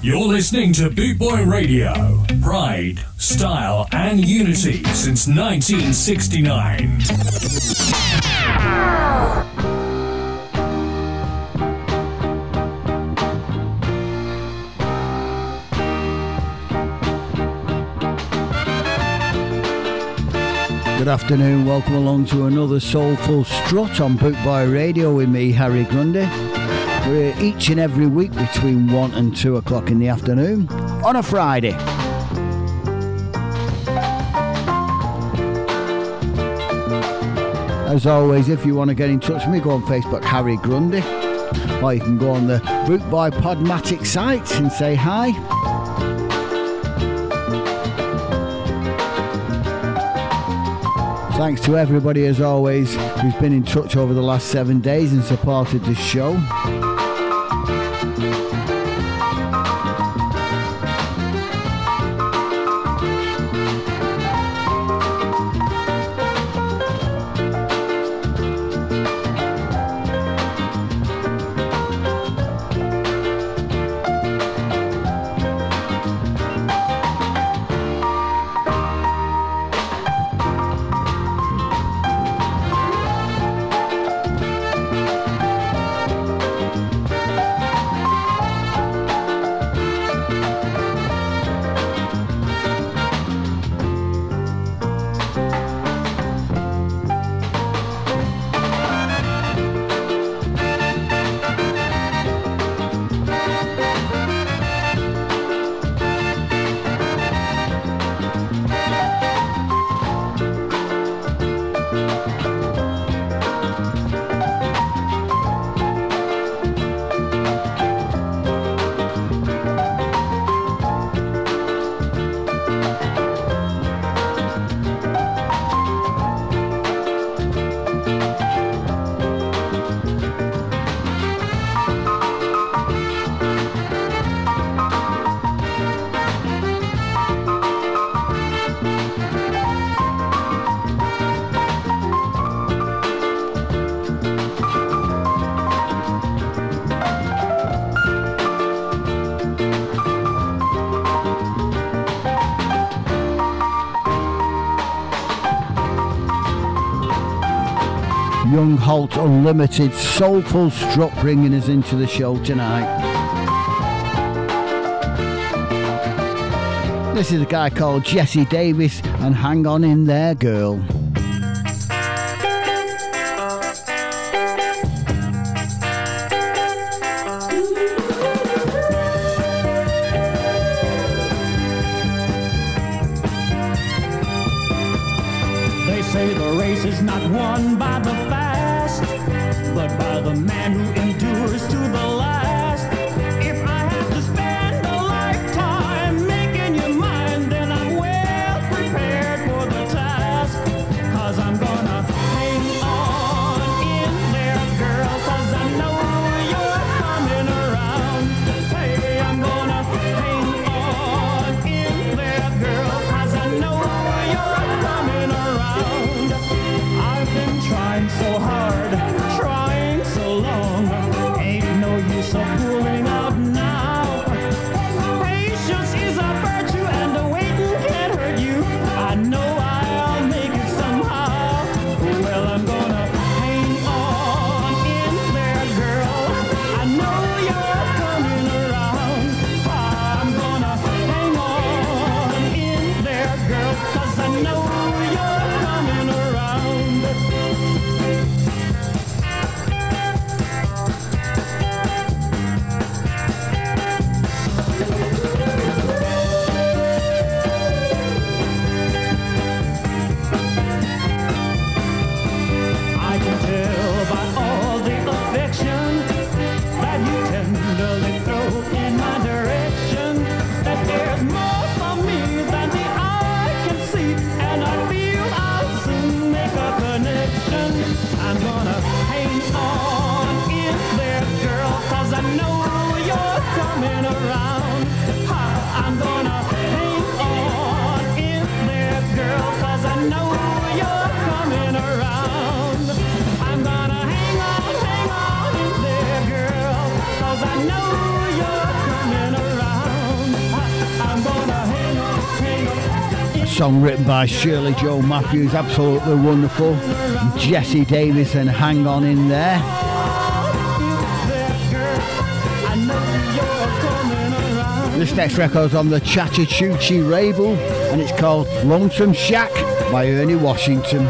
You're listening to Boot Boy Radio. Pride, style, and unity since 1969. Good afternoon, welcome along to another Soulful Strut on Boot Boy Radio with me, Harry Grundy. We're each and every week between 1 and 2 o'clock in the afternoon on a Friday. As always, if you want to get in touch with me, go on Facebook, Harry Grundy, or you can go on the Bootboy Podomatic site and say hi. Thanks to everybody, as always, who's been in touch over the last seven days and supported the show. Unlimited, soulful strut bringing us into the show tonight. This is a guy called Jesse Davis and Hang On In There Girl. Song written by Shirley Joe Matthews, absolutely wonderful. Jesse Davis and Hang On in there. This next record's on the Chattahoochee label and it's called Lonesome Shack by Ernie. Washington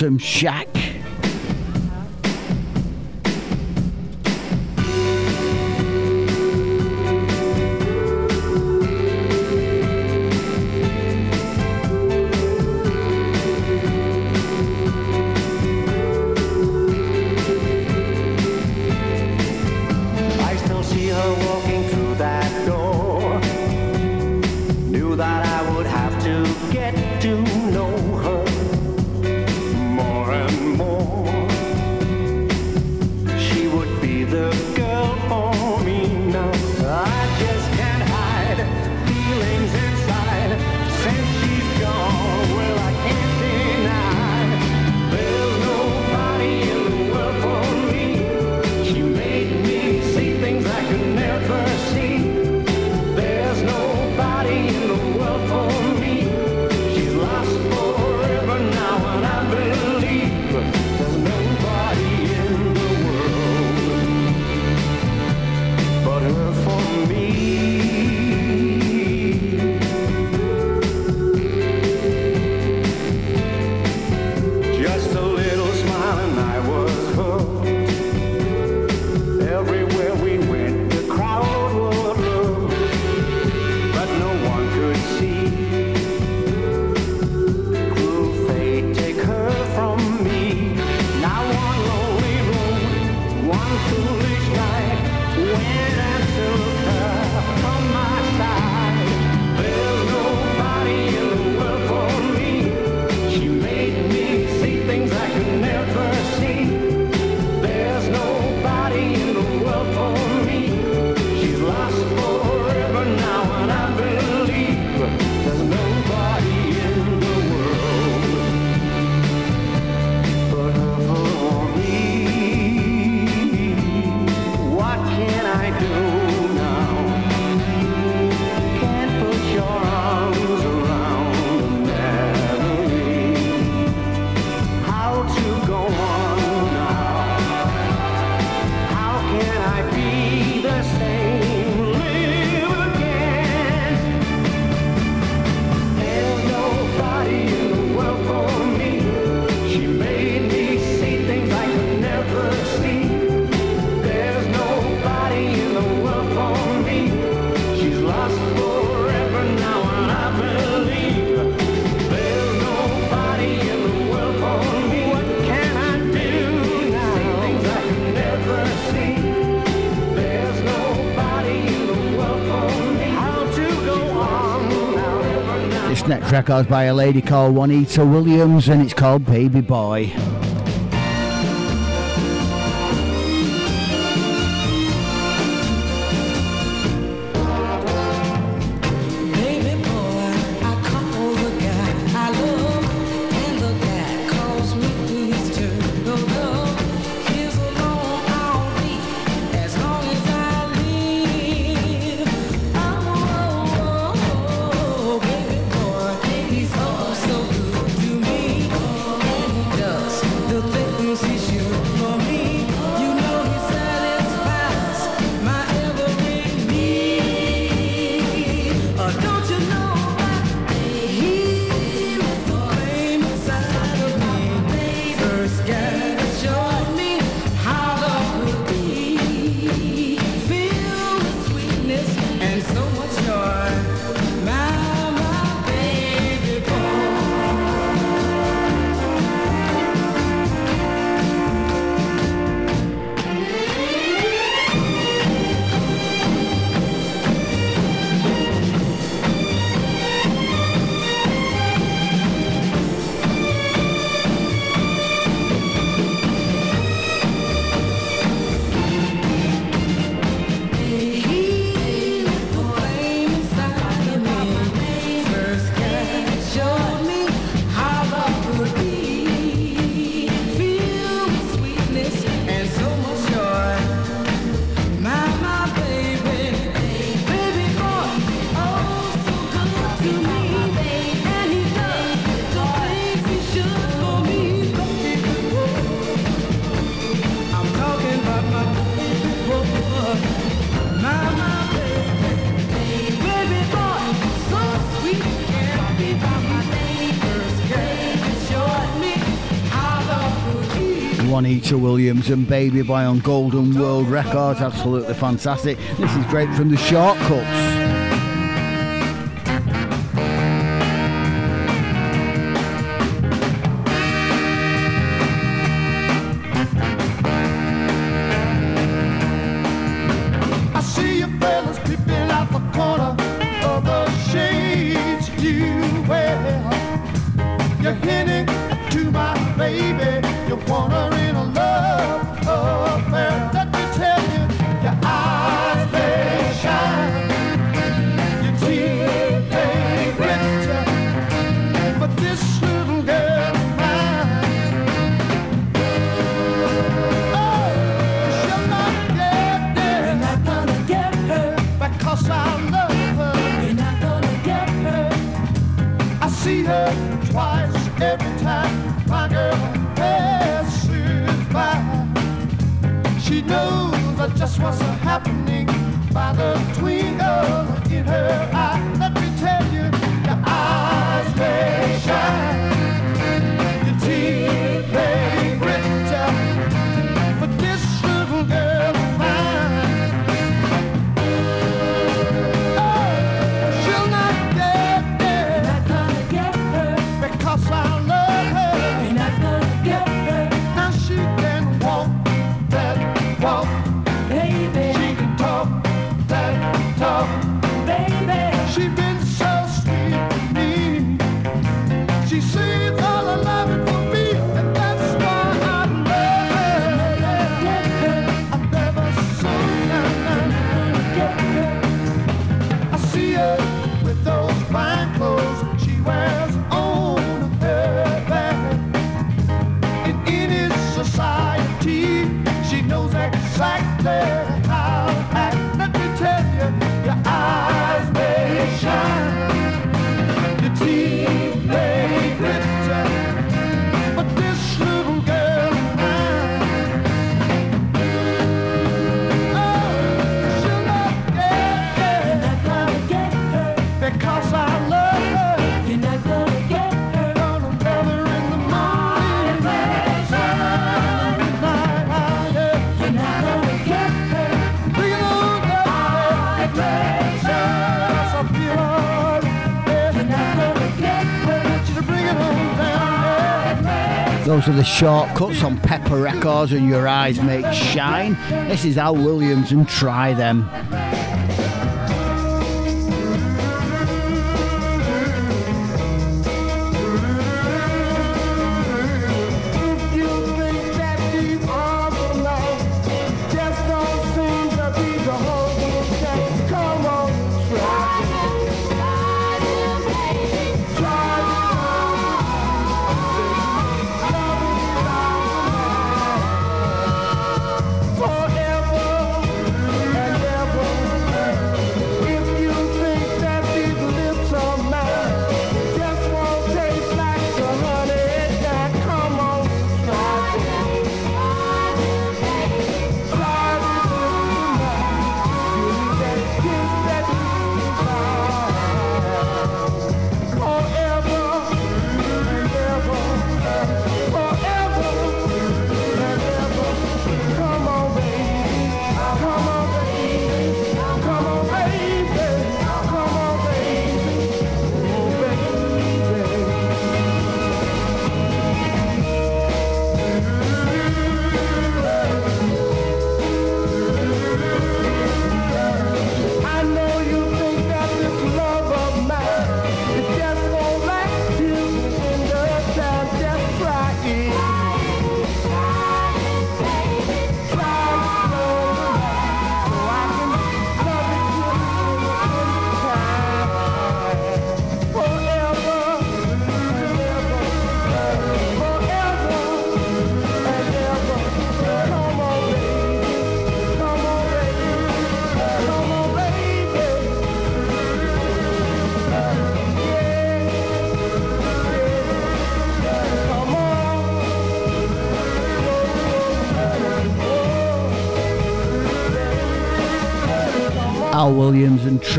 Lonesome Shack. I'm hambre. Records by a lady called Juanita Williams, and it's called Baby Boy. Williams and Baby Boy on Golden World Records. Absolutely fantastic. This is great from the Shortcuts. Those are the shortcuts on Pepper Records and Your Eyes Make Shine. This is Al Williams and Try Them.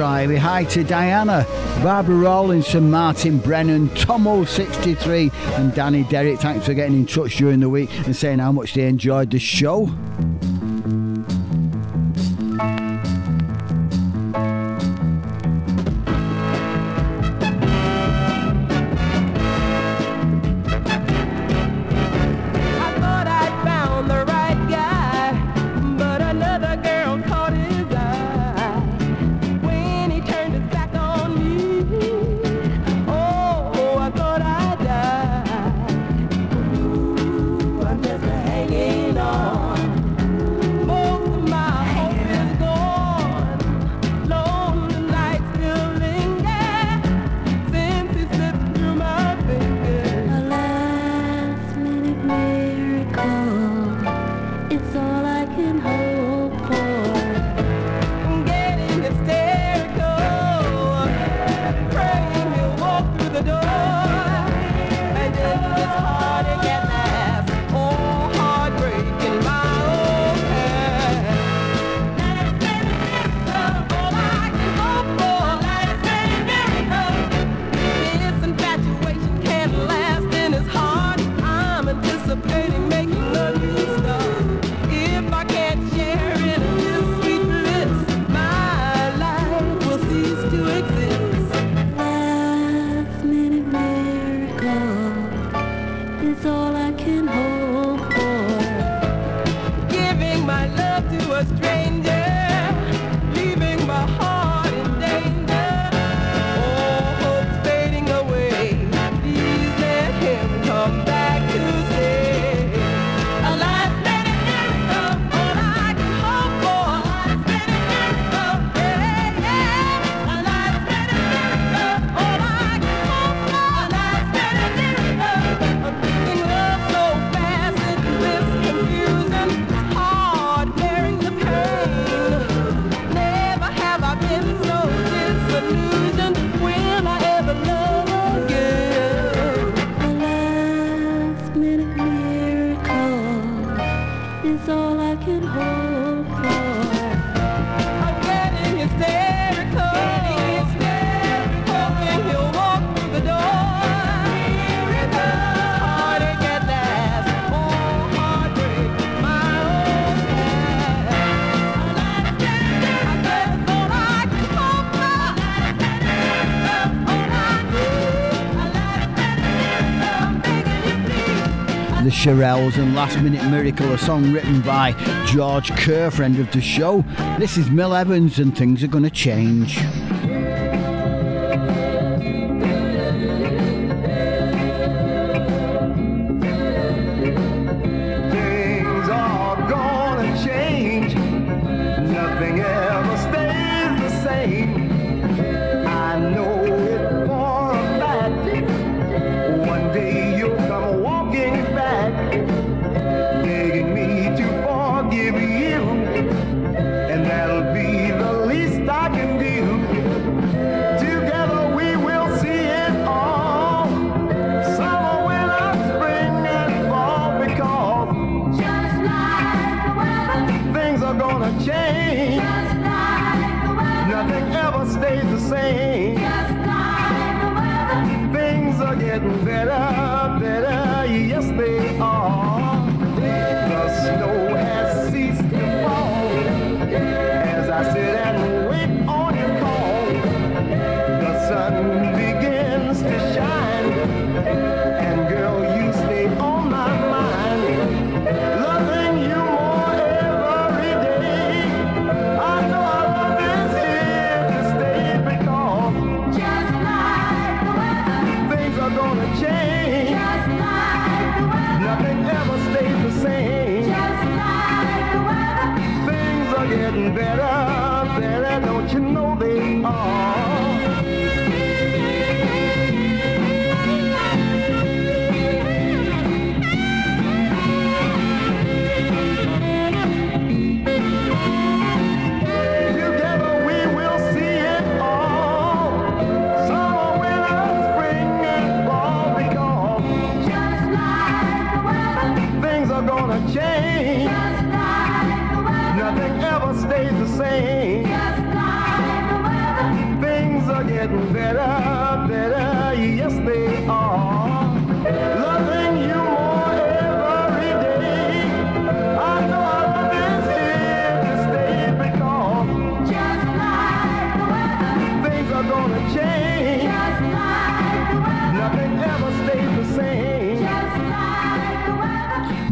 Triley. Hi to Diana, Barbara Rawlinson, Martin Brennan, Tomo63, and Danny Derrick. Thanks for getting in touch during the week and saying how much they enjoyed the show. Shirelles and Last Minute Miracle, a song written by George Kerr, friend of the show. This is Mill Evans, and things are going to change.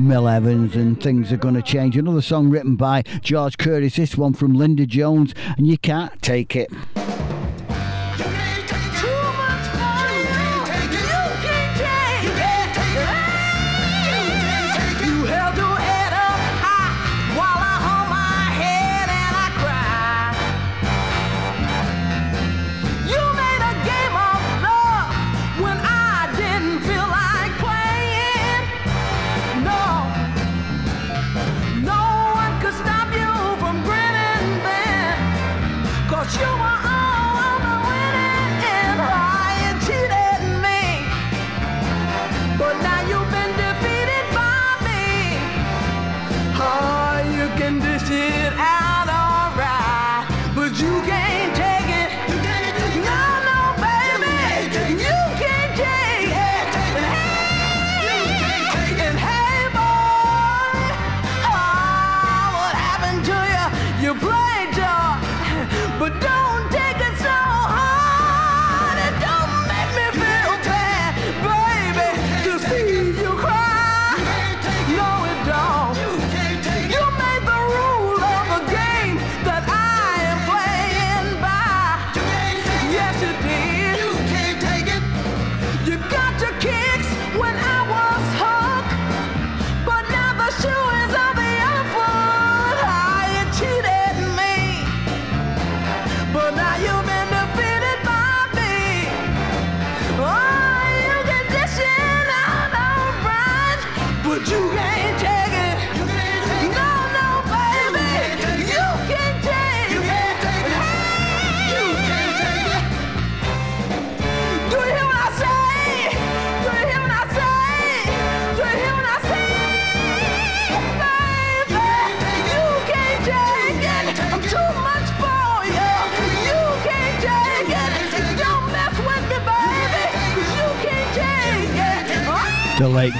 Mel Evans and things are going to change. Another song written by George Curtis, this one from Linda Jones, and you can't take it.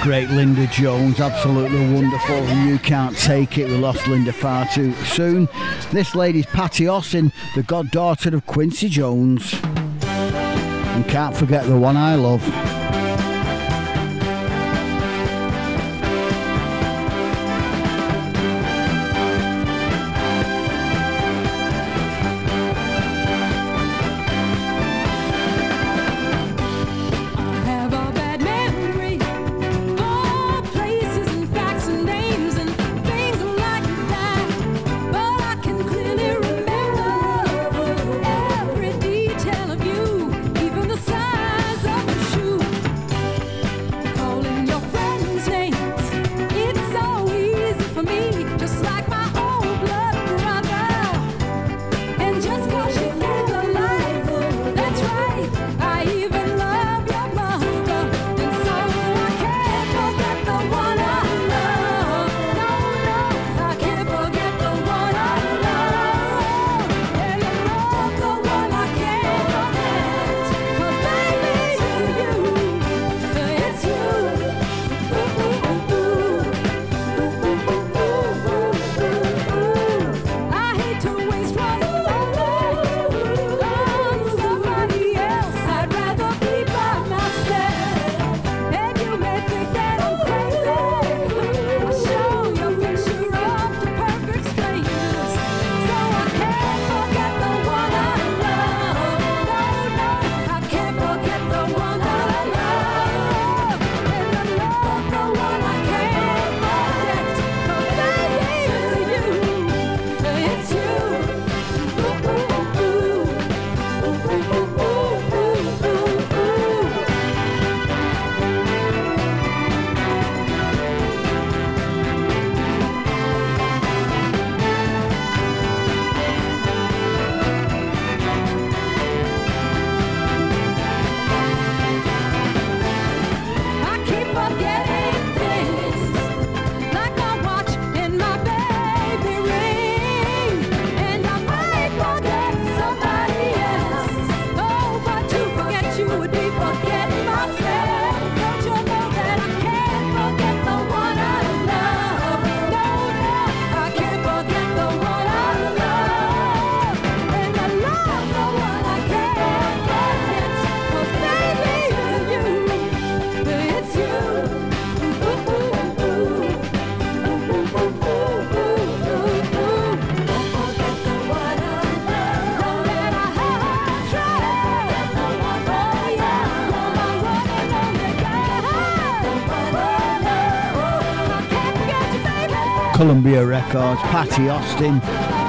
Great Linda Jones, absolutely wonderful. You can't take it. We lost Linda far too soon. This lady's Patti Austin, the goddaughter of Quincy Jones. And can't forget the one I love. Columbia Records, Patti Austin.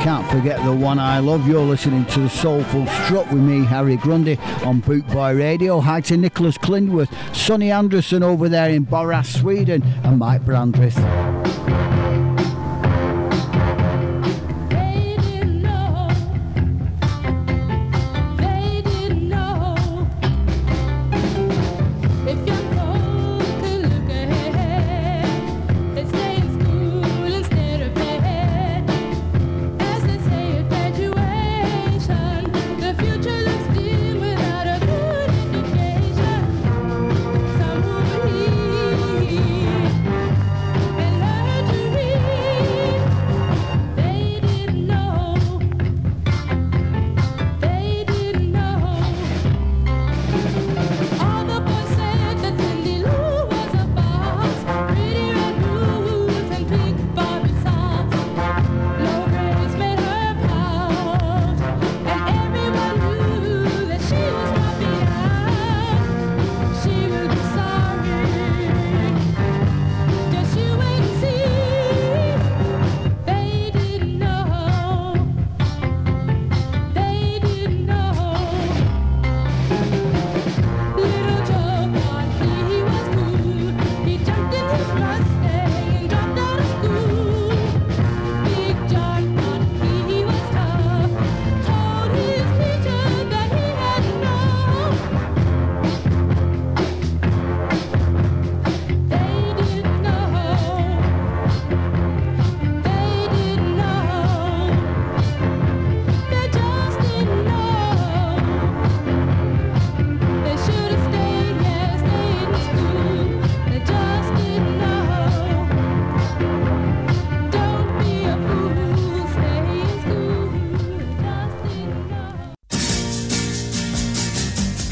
Can't forget the one I love. You're listening to the Soulful Strut with me, Harry Grundy, on Bootboy Radio. Hi to Nicholas Klindworth, Sonny Anderson over there in Borås, Sweden, and Mike Brandreth.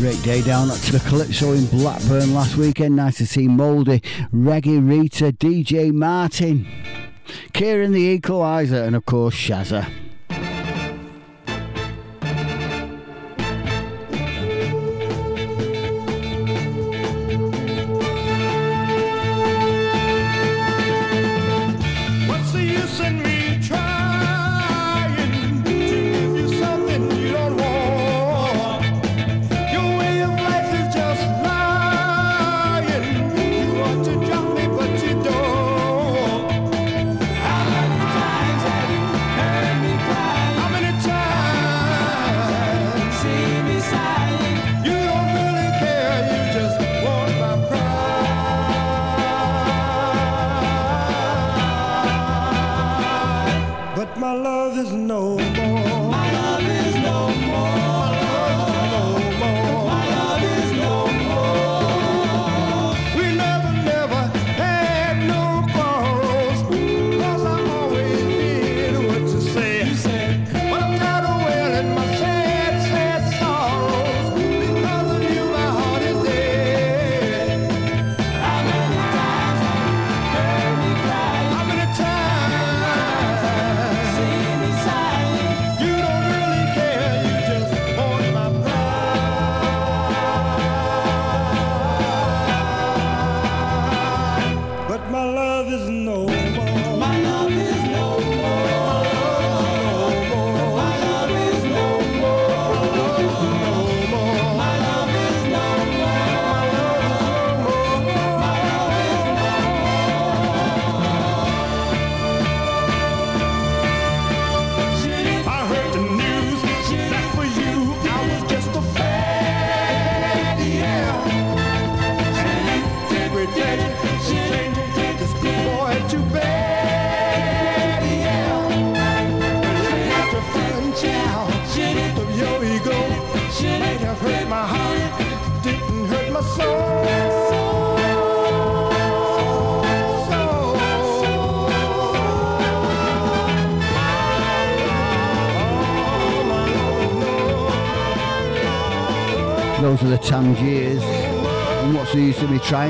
Great day down at the Calypso in Blackburn last weekend. Nice to see Mouldy, Reggie Rita, DJ Martin. Kieran the Equalizer, and of course Shazza.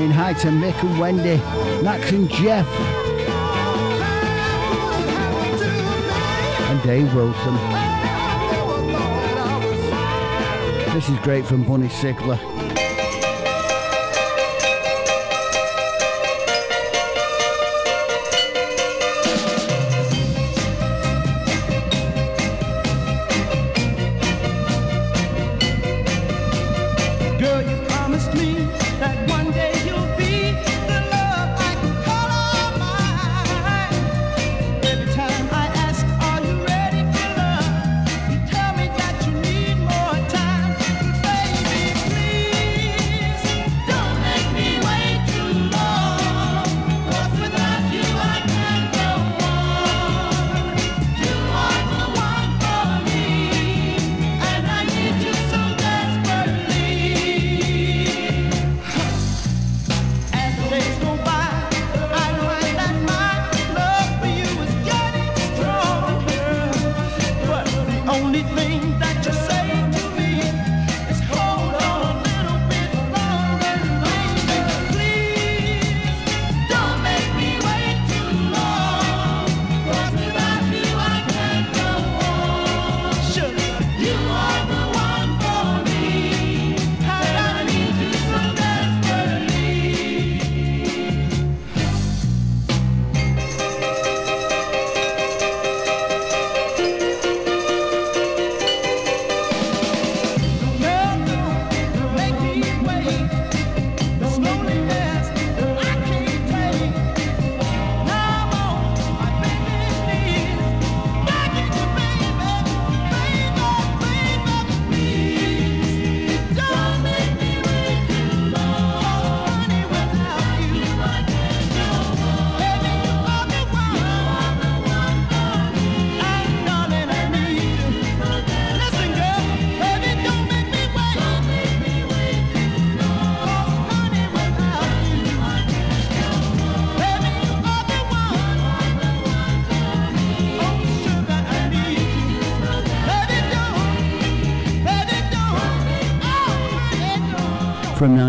Trying? Hi to Mick and Wendy, Max and Jeff. And Dave Wilson. This is great from Bunny Sigler.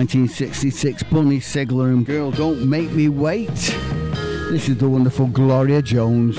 1966, Bunny Sigler and Girl Don't Make Me Wait. This is the wonderful Gloria Jones.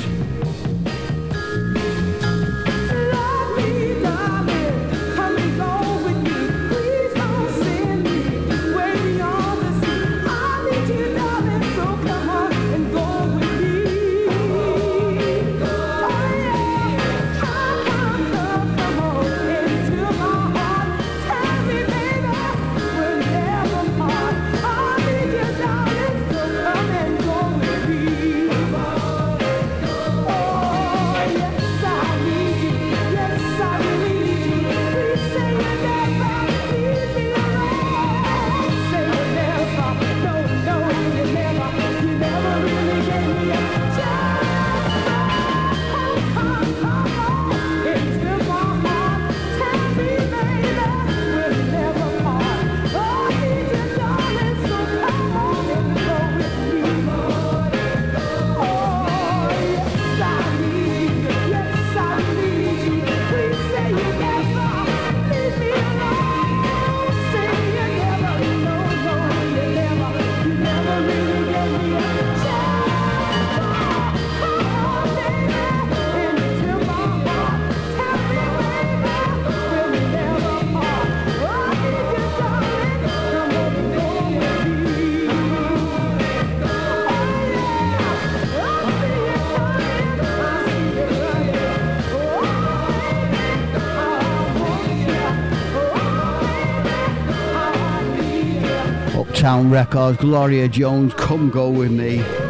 Records, Gloria Jones, Come Go With Me.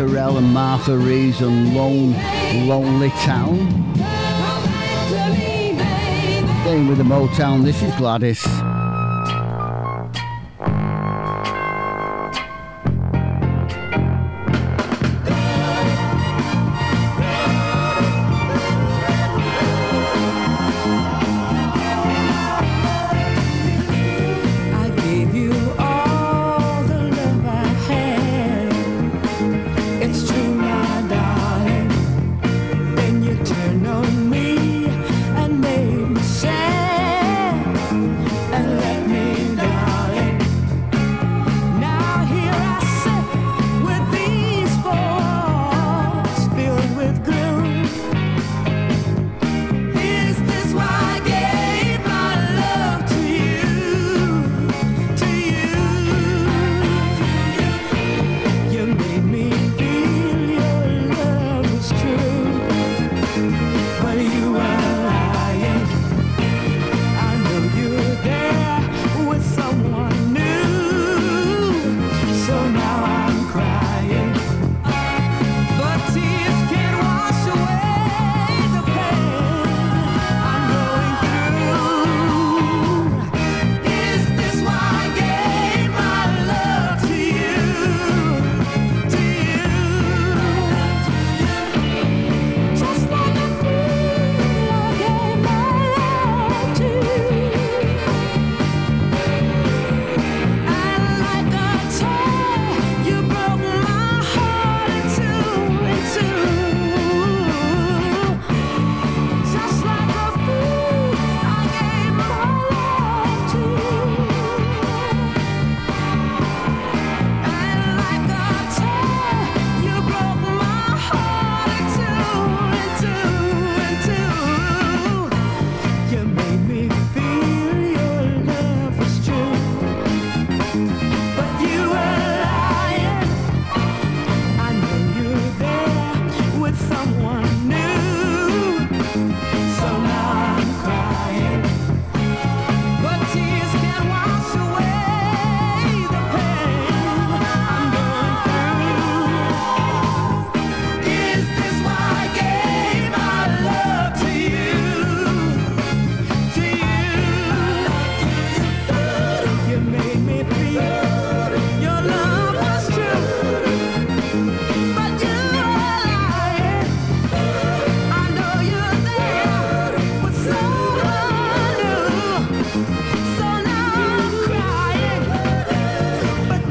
Terrell and Martha Reeves and Lone, Lonely Town. Staying with the Motown, this is Gladys.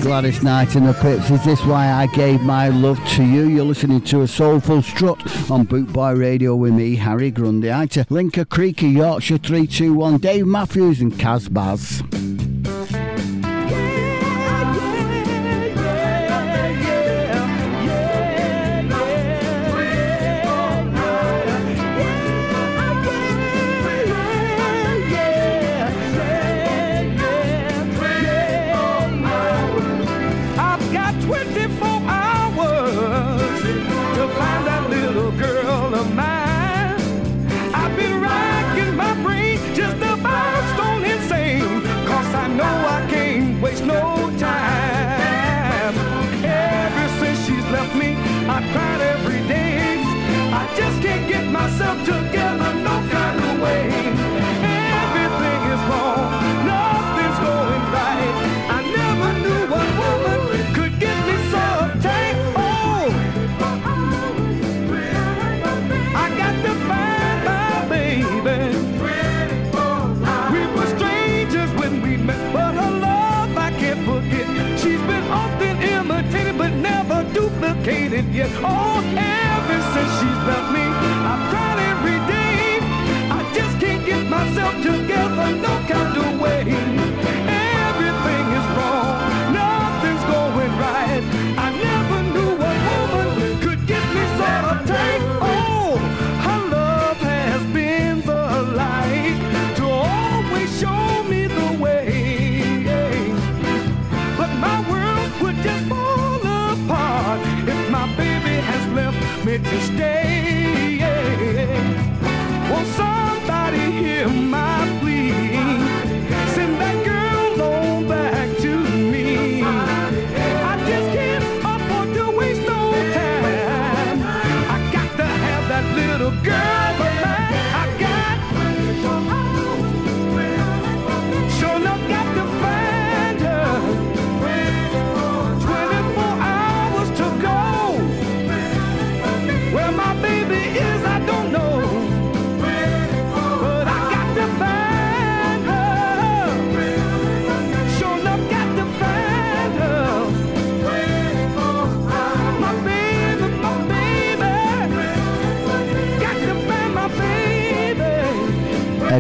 Gladys Knight and the Pips. Is this why I gave my love to you? You're listening to a soulful strut on Bootboy Radio with me, Harry Grundy. Linker Creek, Yorkshire 321, Dave Matthews and Kaz Baz. yet. Oh, ever since she's left me. me to stay.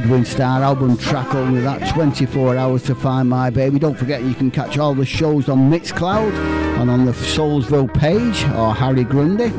Edwin Starr album track only that 24 hours to find my baby. Don't forget you can catch all the shows on Mixcloud and on the Soulsville page or Harry Grundy.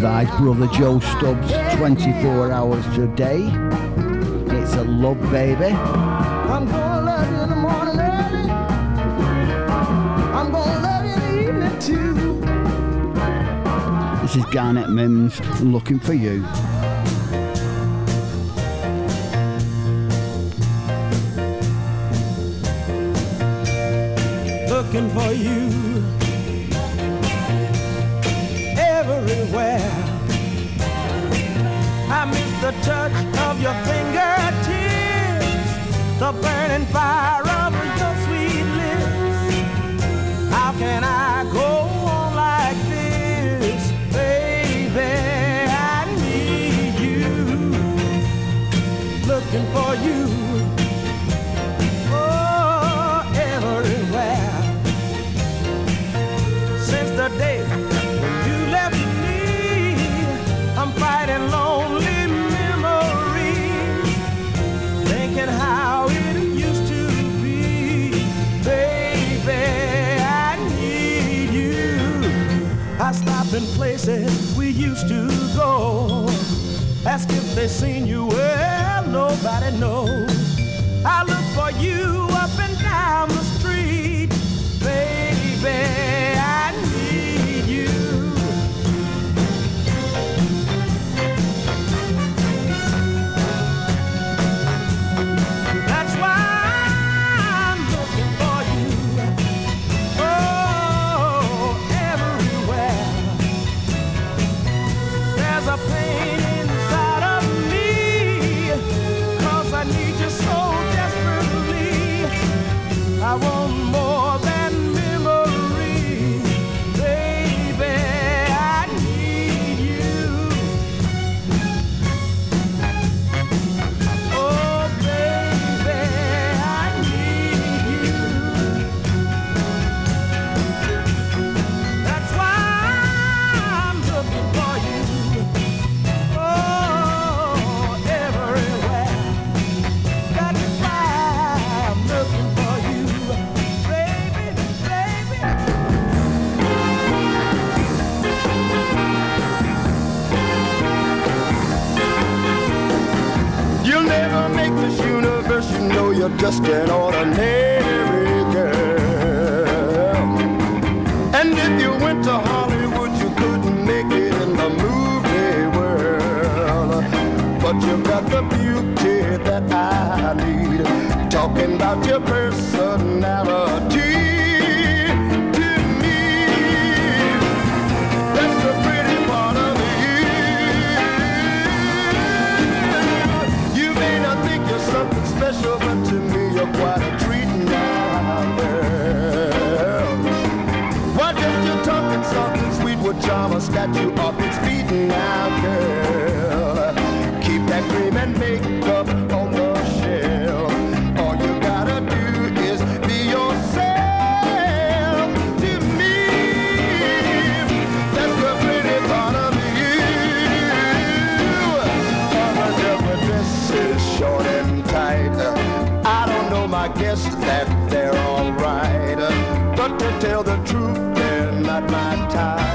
by brother Joe Stubbs 24 hours a day. It's a love baby. I'm gonna love you in the morning early. I'm gonna love you in the evening too. This is Garnet Mimms looking for you. Looking for you the touch of your fingertips, the burning fire. they seen you where nobody knows. I guess that they're alright. But to tell the truth, they're not my type.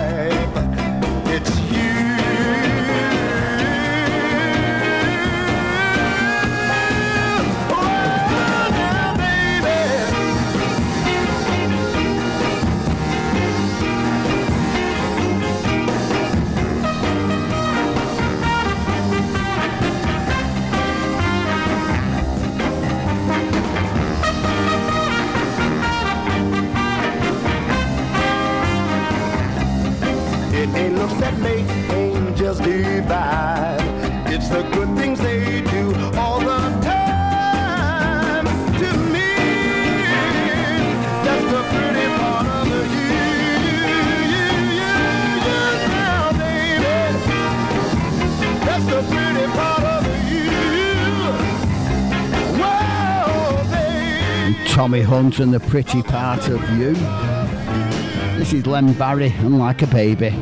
It's the good things they do all the time. To me, that's the pretty part of the. Now, baby, that's the pretty part of the baby. Tommy Hunt and the pretty part of you. This is Len Barry and Like a Baby.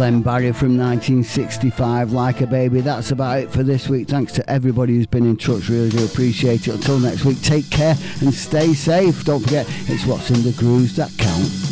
Len Barry from 1965, Like a Baby. That's about it for this week. Thanks to everybody who's been in touch. Really do appreciate it. Until next week, take care and stay safe. Don't forget, it's what's in the grooves that counts.